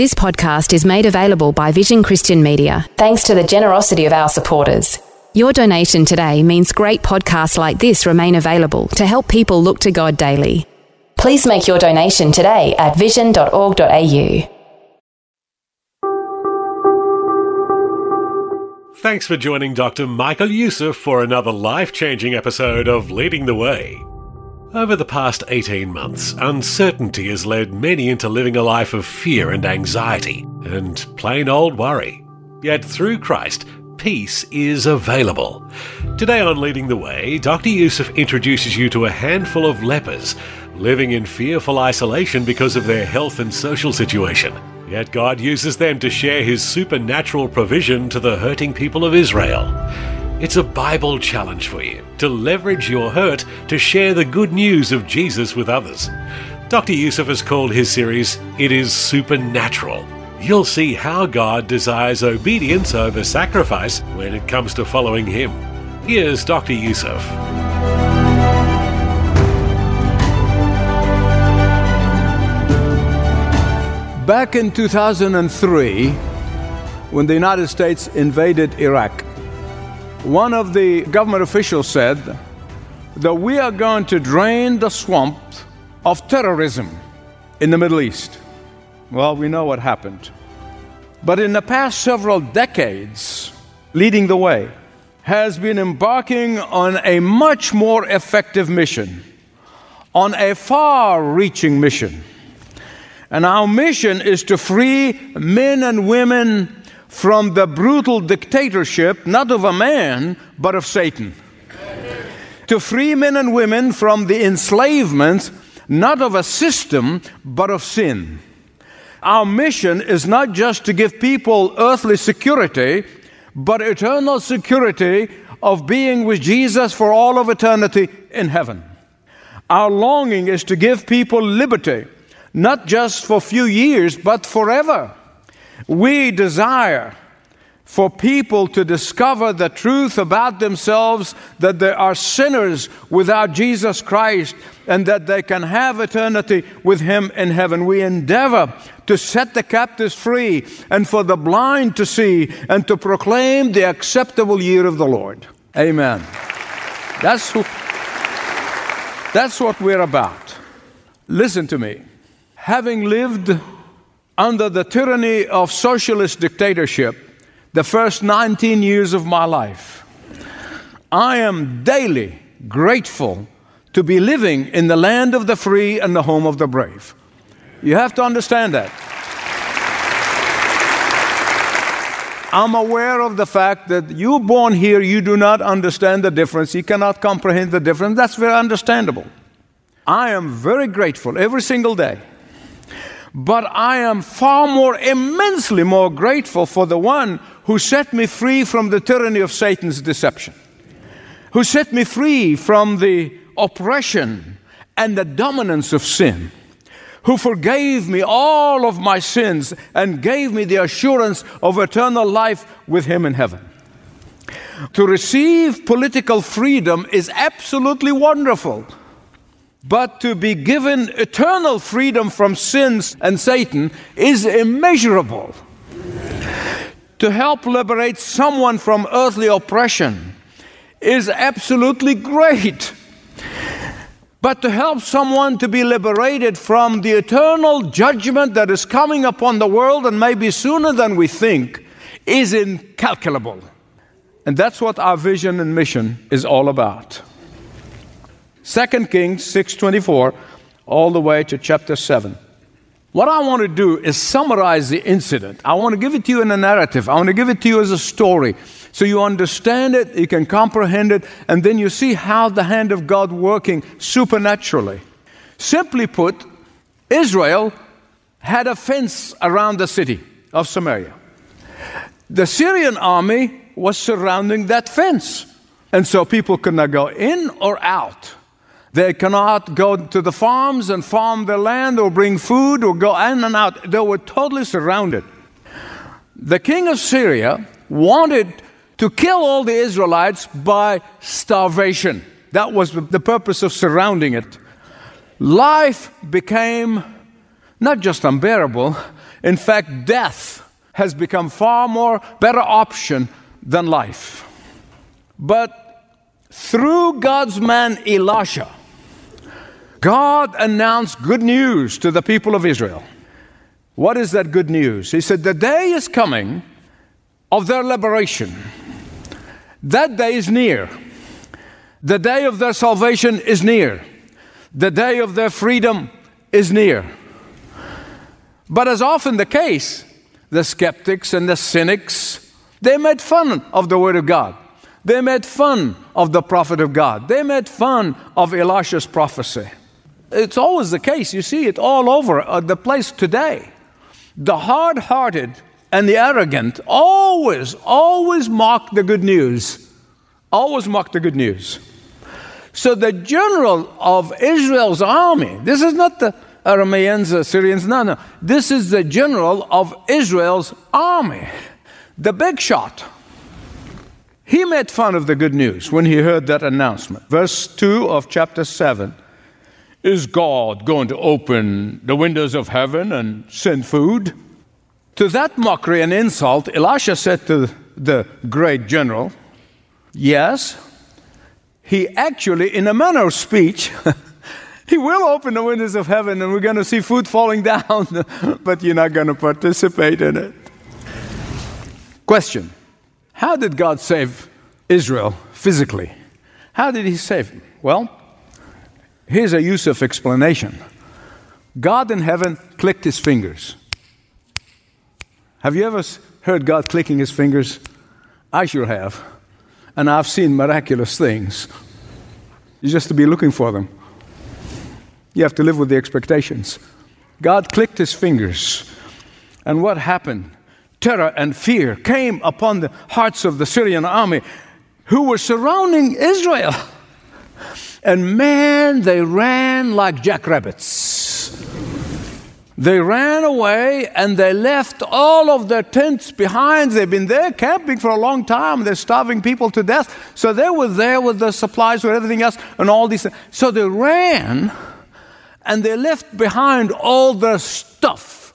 This podcast is made available by Vision Christian Media thanks to the generosity of our supporters. Your donation today means great podcasts like this remain available to help people look to God daily. Please make your donation today at vision.org.au. Thanks for joining Dr. Michael Youssef for another life changing episode of Leading the Way. Over the past 18 months, uncertainty has led many into living a life of fear and anxiety and plain old worry. Yet through Christ, peace is available. Today on Leading the Way, Dr. Youssef introduces you to a handful of lepers living in fearful isolation because of their health and social situation. Yet God uses them to share his supernatural provision to the hurting people of Israel. It's a Bible challenge for you to leverage your hurt to share the good news of Jesus with others. Dr. Youssef has called his series It is Supernatural. You'll see how God desires obedience over sacrifice when it comes to following Him. Here's Dr. Youssef. Back in 2003, when the United States invaded Iraq, one of the government officials said that we are going to drain the swamp of terrorism in the Middle East. Well, we know what happened. But in the past several decades, leading the way has been embarking on a much more effective mission, on a far reaching mission. And our mission is to free men and women from the brutal dictatorship, not of a man, but of Satan. To free men and women from the enslavement, not of a system, but of sin. Our mission is not just to give people earthly security, but eternal security of being with Jesus for all of eternity in heaven. Our longing is to give people liberty not just for a few years, but forever. We desire for people to discover the truth about themselves that they are sinners without Jesus Christ and that they can have eternity with Him in heaven. We endeavor to set the captives free and for the blind to see and to proclaim the acceptable year of the Lord. Amen. That's, who, that's what we're about. Listen to me having lived under the tyranny of socialist dictatorship the first 19 years of my life, I am daily grateful to be living in the land of the free and the home of the brave. You have to understand that. I'm aware of the fact that you born here, you do not understand the difference, you cannot comprehend the difference. That's very understandable. I am very grateful every single day but I am far more, immensely more grateful for the one who set me free from the tyranny of Satan's deception, who set me free from the oppression and the dominance of sin, who forgave me all of my sins and gave me the assurance of eternal life with Him in heaven. To receive political freedom is absolutely wonderful. But to be given eternal freedom from sins and Satan is immeasurable. To help liberate someone from earthly oppression is absolutely great. But to help someone to be liberated from the eternal judgment that is coming upon the world and maybe sooner than we think is incalculable. And that's what our vision and mission is all about. 2 Kings 6:24 all the way to chapter 7. What I want to do is summarize the incident. I want to give it to you in a narrative. I want to give it to you as a story so you understand it, you can comprehend it, and then you see how the hand of God working supernaturally. Simply put, Israel had a fence around the city of Samaria. The Syrian army was surrounding that fence. And so people could not go in or out. They cannot go to the farms and farm their land or bring food or go in and out. They were totally surrounded. The king of Syria wanted to kill all the Israelites by starvation. That was the purpose of surrounding it. Life became not just unbearable, in fact, death has become far more better option than life. But through God's man Elisha, God announced good news to the people of Israel. What is that good news? He said, The day is coming of their liberation. That day is near. The day of their salvation is near. The day of their freedom is near. But as often the case, the skeptics and the cynics, they made fun of the Word of God. They made fun of the prophet of God. They made fun of Elisha's prophecy. It's always the case. You see it all over uh, the place today. The hard hearted and the arrogant always, always mock the good news. Always mock the good news. So the general of Israel's army, this is not the Arameans, Syrians, no, no. This is the general of Israel's army, the big shot. He made fun of the good news when he heard that announcement. Verse 2 of chapter 7 Is God going to open the windows of heaven and send food? To that mockery and insult, Elisha said to the great general, Yes, he actually, in a manner of speech, he will open the windows of heaven and we're going to see food falling down, but you're not going to participate in it. Question How did God save Israel physically? How did he save them? Well, here's a Youssef explanation God in heaven clicked his fingers. Have you ever heard God clicking his fingers? I sure have and I've seen miraculous things. You just to be looking for them. You have to live with the expectations. God clicked his fingers, and what happened? Terror and fear came upon the hearts of the Syrian army who were surrounding Israel. And man, they ran like jackrabbits. They ran away and they left all of their tents behind. They've been there camping for a long time. They're starving people to death. So they were there with the supplies, with everything else, and all these things. So they ran and they left behind all their stuff.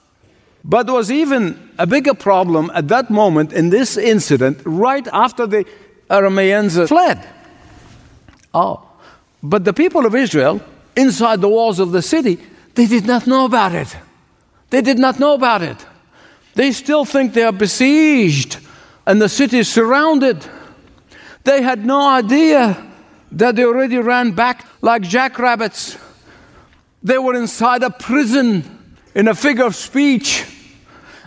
But there was even a bigger problem at that moment in this incident, right after the Arameans fled. Oh, but the people of Israel, inside the walls of the city, they did not know about it. They did not know about it. They still think they are besieged and the city is surrounded. They had no idea that they already ran back like jackrabbits. They were inside a prison in a figure of speech.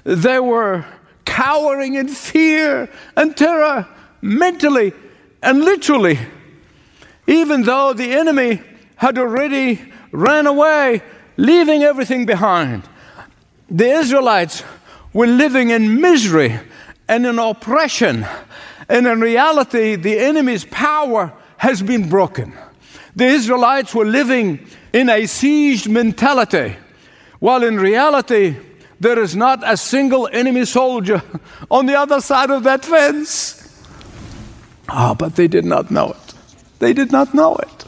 They were cowering in fear and terror mentally and literally, even though the enemy had already ran away, leaving everything behind the Israelites were living in misery and in oppression. And in reality, the enemy's power has been broken. The Israelites were living in a sieged mentality, while in reality, there is not a single enemy soldier on the other side of that fence. Ah, oh, but they did not know it. They did not know it.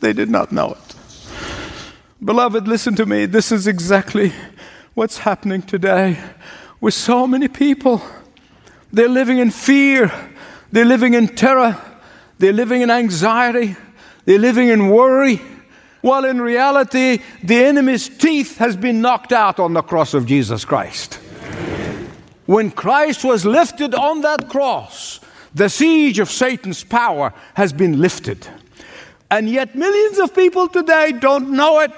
They did not know it. Beloved, listen to me. This is exactly what's happening today with so many people. They're living in fear, they're living in terror, they're living in anxiety, they're living in worry. While in reality, the enemy's teeth has been knocked out on the cross of Jesus Christ. When Christ was lifted on that cross, the siege of Satan's power has been lifted. And yet, millions of people today don't know it.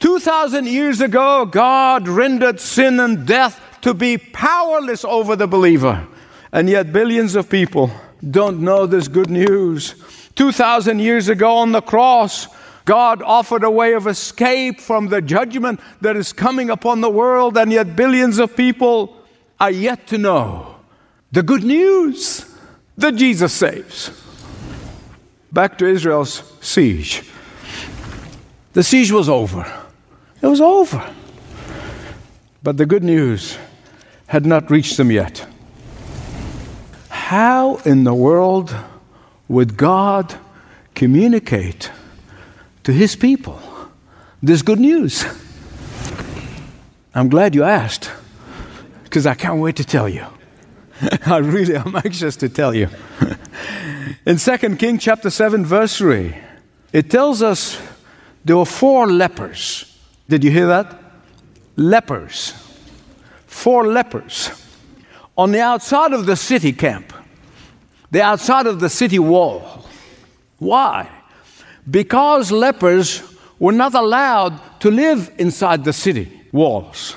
2,000 years ago, God rendered sin and death to be powerless over the believer. And yet, billions of people don't know this good news. 2,000 years ago on the cross, God offered a way of escape from the judgment that is coming upon the world, and yet billions of people are yet to know The good news that Jesus saves. Back to Israel's siege. The siege was over. It was over. But the good news had not reached them yet. How in the world would God communicate to his people this good news? I'm glad you asked because I can't wait to tell you. I really am anxious to tell you. In 2 King chapter 7 verse 3, it tells us there were four lepers. Did you hear that? Lepers. Four lepers on the outside of the city camp, the outside of the city wall. Why? Because lepers were not allowed to live inside the city walls.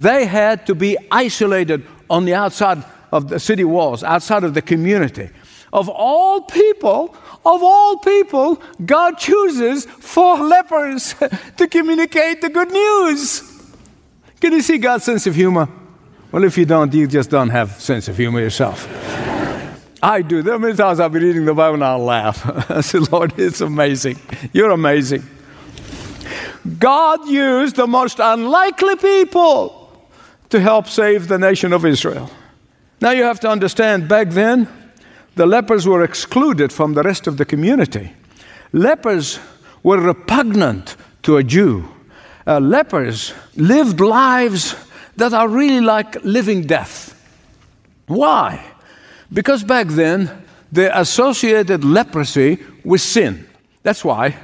They had to be isolated on the outside of the city walls, outside of the community. Of all people, of all people, God chooses four lepers to communicate the good news. Can you see God's sense of humor? Well, if you don't, you just don't have sense of humor yourself. I do. There are many times I'll be reading the Bible and I'll laugh. I say, Lord, it's amazing. You're amazing. God used the most unlikely people to help save the nation of Israel. Now you have to understand, back then, the lepers were excluded from the rest of the community. Lepers were repugnant to a Jew. Uh, lepers lived lives that are really like living death. Why? Because back then, they associated leprosy with sin. That's why.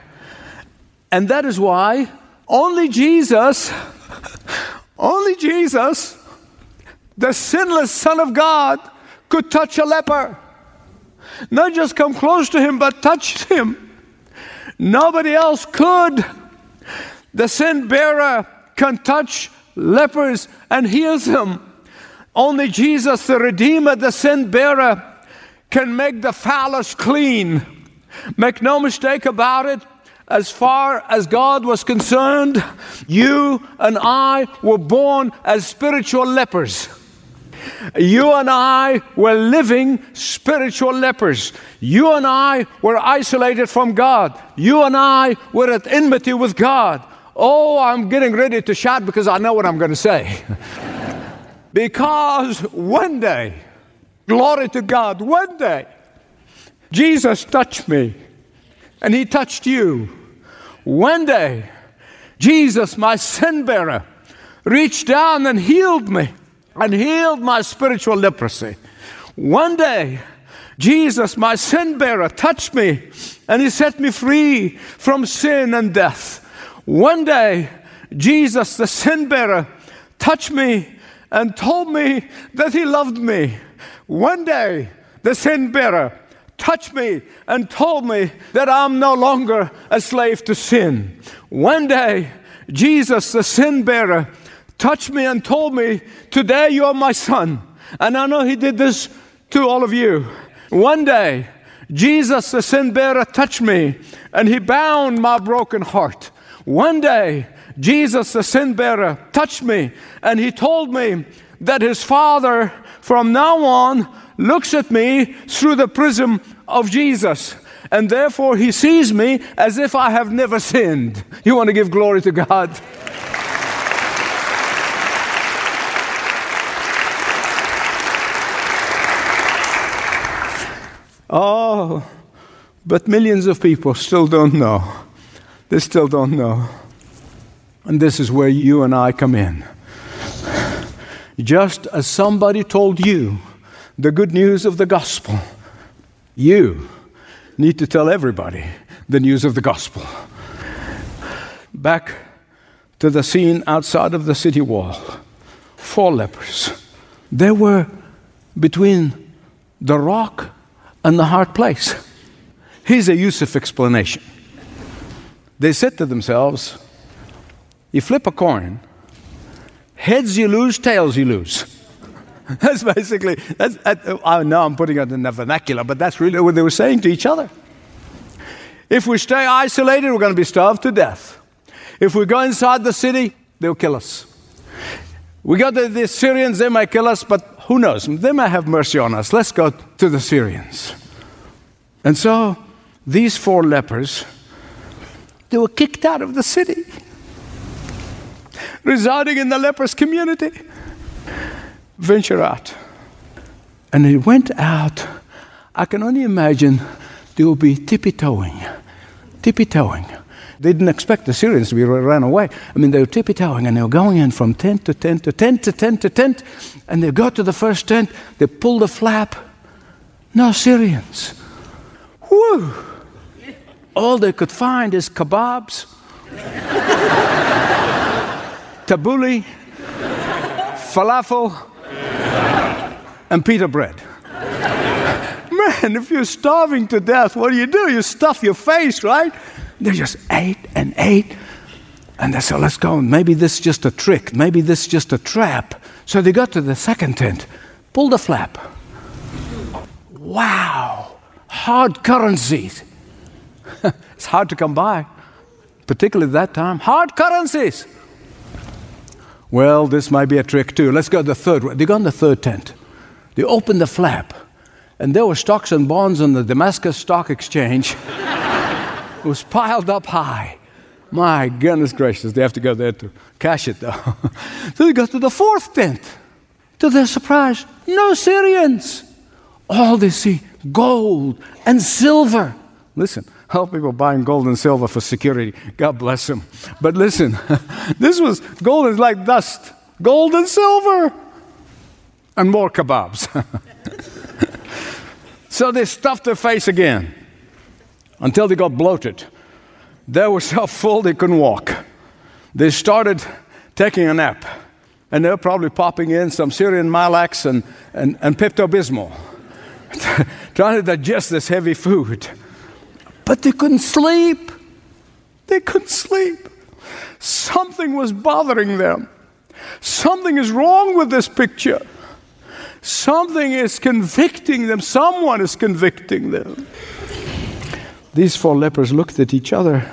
And that is why only Jesus, only Jesus the sinless Son of God could touch a leper. Not just come close to him, but touch him. Nobody else could. The sin bearer can touch lepers and heals them. Only Jesus, the Redeemer, the sin bearer, can make the foulest clean. Make no mistake about it, as far as God was concerned, you and I were born as spiritual lepers. You and I were living spiritual lepers. You and I were isolated from God. You and I were at enmity with God. Oh, I'm getting ready to shout because I know what I'm going to say. because one day, glory to God, one day, Jesus touched me and he touched you. One day, Jesus, my sin bearer, reached down and healed me and healed my spiritual leprosy. One day, Jesus, my sin bearer, touched me and he set me free from sin and death. One day, Jesus, the sin bearer, touched me and told me that he loved me. One day, the sin bearer touched me and told me that I'm no longer a slave to sin. One day, Jesus, the sin bearer, touched me and told me, Today you are my son. And I know he did this to all of you. One day, Jesus, the sin bearer, touched me and he bound my broken heart. One day, Jesus, the sin bearer, touched me and he told me that his father from now on looks at me through the prism of Jesus. And therefore, he sees me as if I have never sinned. You want to give glory to God? Oh, but millions of people still don't know. They still don't know. And this is where you and I come in. Just as somebody told you the good news of the gospel, you need to tell everybody the news of the gospel. Back to the scene outside of the city wall, four lepers. They were between the rock and the hard place. Here's a Youssef explanation. They said to themselves, You flip a coin, heads you lose, tails you lose. That's basically, that's, oh, I know I'm putting it in the vernacular, but that's really what they were saying to each other. If we stay isolated, we're going to be starved to death. If we go inside the city, they'll kill us. We got the, the Syrians, they might kill us, but who knows? They may have mercy on us. Let's go to the Syrians. And so these four lepers, they were kicked out of the city, residing in the lepers' community. Venture out. And they went out. I can only imagine they will be tippy toeing, tippy toeing. They didn't expect the Syrians to be ran away. I mean, they were tippy toeing and they were going in from tent to tent to tent to tent to tent. And they got to the first tent, they pulled the flap. No Syrians. Whew! All they could find is kebabs, tabbouleh, falafel, and pita bread. Man, if you're starving to death, what do you do? You stuff your face, right? They just ate and ate. And they said, let's go. Maybe this is just a trick. Maybe this is just a trap. So they got to the second tent, pulled the flap. Wow, hard currencies. it's hard to come by, particularly that time. Hard currencies. Well, this might be a trick too. Let's go to the third one. They got in the third tent. They opened the flap, and there were stocks and bonds on the Damascus Stock Exchange. was piled up high. My goodness gracious, they have to go there to cash it though. so they go to the fourth tent. To their surprise, no Syrians. All they see, gold and silver. Listen, how people buying gold and silver for security. God bless them. But listen, this was gold is like dust. Gold and silver. And more kebabs. so they stuffed their face again until they got bloated. They were so full they couldn't walk. They started taking a nap, and they were probably popping in some Syrian Maalox and, and, and Pepto Bismol, trying to digest this heavy food. But they couldn't sleep. They couldn't sleep. Something was bothering them. Something is wrong with this picture. Something is convicting them. Someone is convicting them. These four lepers looked at each other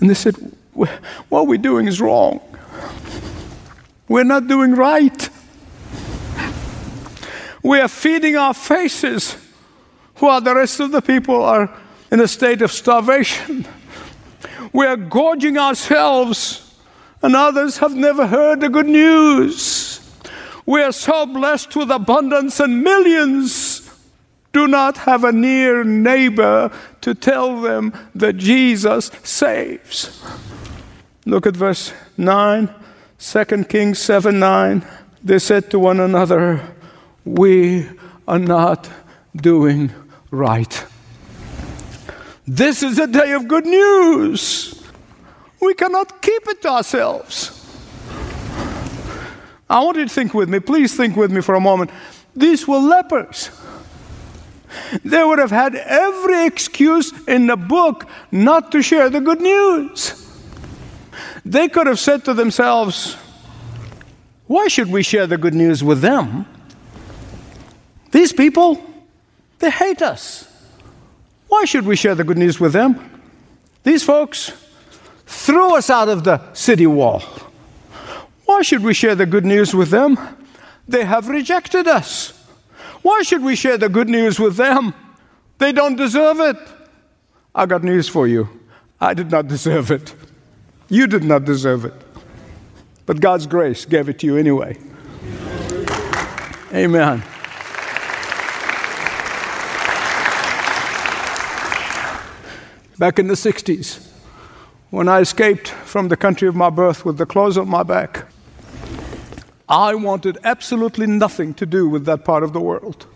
and they said, What we're doing is wrong. We're not doing right. We are feeding our faces while the rest of the people are in a state of starvation. We are gorging ourselves, and others have never heard the good news. We are so blessed with abundance, and millions do not have a near neighbor to tell them that Jesus saves. Look at verse 9, 2 Kings 7 9. They said to one another, We are not doing right. This is a day of good news. We cannot keep it to ourselves. I want you to think with me, please think with me for a moment. These were lepers. They would have had every excuse in the book not to share the good news. They could have said to themselves, Why should we share the good news with them? These people, they hate us. Why should we share the good news with them? These folks threw us out of the city wall. Why should we share the good news with them? They have rejected us. Why should we share the good news with them? They don't deserve it. I got news for you. I did not deserve it. You did not deserve it. But God's grace gave it to you anyway. Amen. back in the 60s when I escaped from the country of my birth with the clothes on my back. I wanted absolutely nothing to do with that part of the world.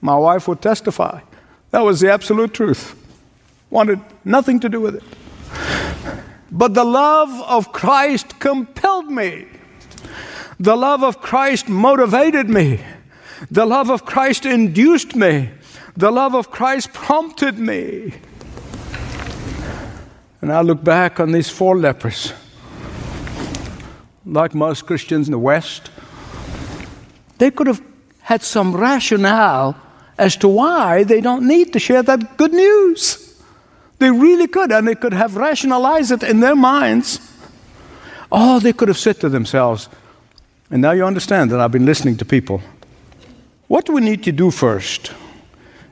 My wife would testify. That was the absolute truth. Wanted nothing to do with it. But the love of Christ compelled me. The love of Christ motivated me. The love of Christ induced me. The love of Christ prompted me. And I look back on these four lepers, like most Christians in the West, they could have had some rationale as to why they don't need to share that good news. They really could, and they could have rationalized it in their minds. Oh, they could have said to themselves, and now you understand that I've been listening to people What we need to do first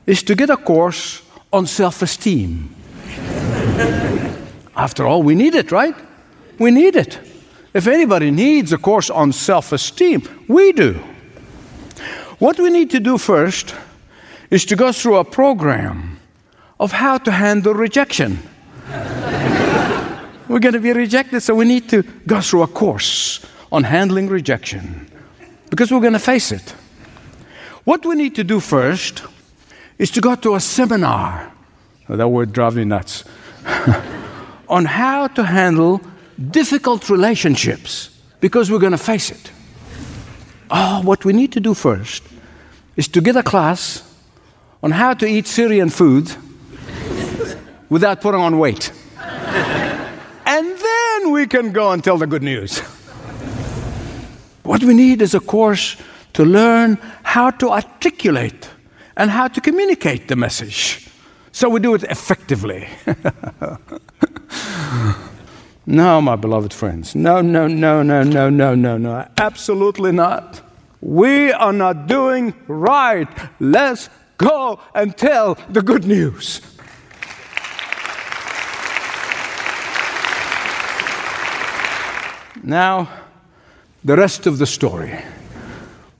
is to get a course on self esteem. After all, we need it, right? We need it. If anybody needs a course on self esteem, we do. What we need to do first is to go through a program of how to handle rejection. We're going to be rejected, so we need to go through a course on handling rejection because we're going to face it. What we need to do first is to go to a seminar. Oh, that word drives me nuts. on how to handle difficult relationships because we're going to face it. Oh, what we need to do first is to get a class on how to eat Syrian food without putting on weight. and then we can go and tell the good news. What we need is a course to learn how to articulate and how to communicate the message so we do it effectively. no, my beloved friends. No, no, no, no, no, no, no, no. Absolutely not. We are not doing right. Let's go and tell the good news. Now, the rest of the story.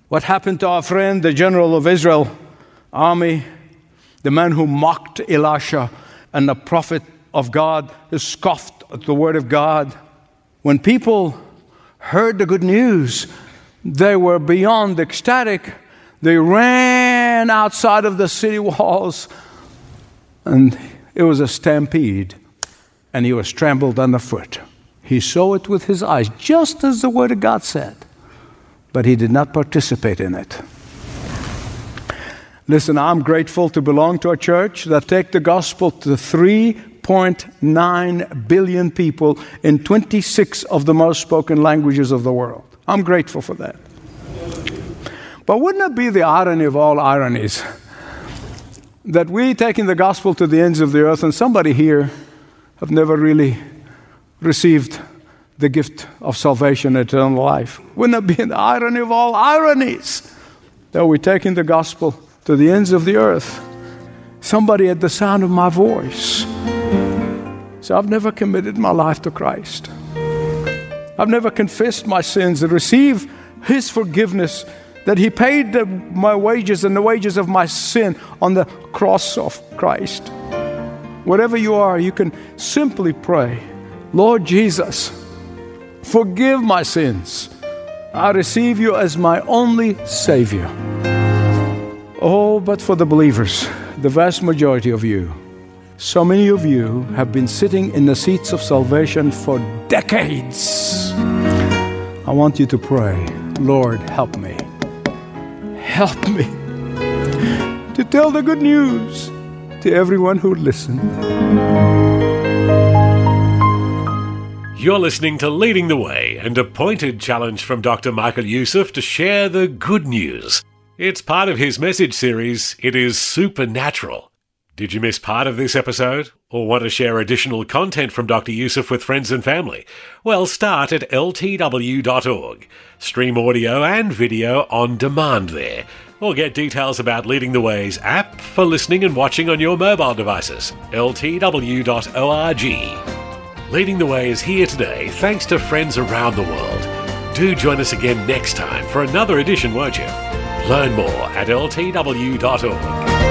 What happened to our friend, the general of Israel army, the man who mocked Elisha and the prophet of God, who scoffed at the word of God? When people heard the good news, they were beyond ecstatic. They ran outside of the city walls, and it was a stampede, and he was trampled underfoot. He saw it with his eyes, just as the Word of God said, but he did not participate in it. Listen, I'm grateful to belong to a church that take the gospel to 3.9 billion people in 26 of the most spoken languages of the world. I'm grateful for that. But wouldn't it be the irony of all ironies that we taking the gospel to the ends of the earth and somebody here have never really received the gift of salvation, eternal life? Wouldn't it be the irony of all ironies that we're taking the gospel to the ends of the earth? Somebody at the sound of my voice. So I've never committed my life to Christ. I've never confessed my sins and received His forgiveness that He paid the, my wages and the wages of my sin on the cross of Christ. Whatever you are, you can simply pray, Lord Jesus, forgive my sins. I receive you as my only Savior. Oh, but for the believers, the vast majority of you, so many of you have been sitting in the seats of salvation for decades. I want you to pray, Lord, help me help me to tell the good news to everyone who listens. You're listening to Leading the Way and a pointed challenge from Dr. Michael Youssef to share the good news. It's part of his message series, It is Supernatural. Did you miss part of this episode? Or want to share additional content from Dr. Youssef with friends and family? Well, start at ltw.org. Stream audio and video on demand there. Or get details about Leading the Way's app for listening and watching on your mobile devices. ltw.org. Leading the Way is here today thanks to friends around the world. Do join us again next time for another edition, won't you? Learn more at ltw.org.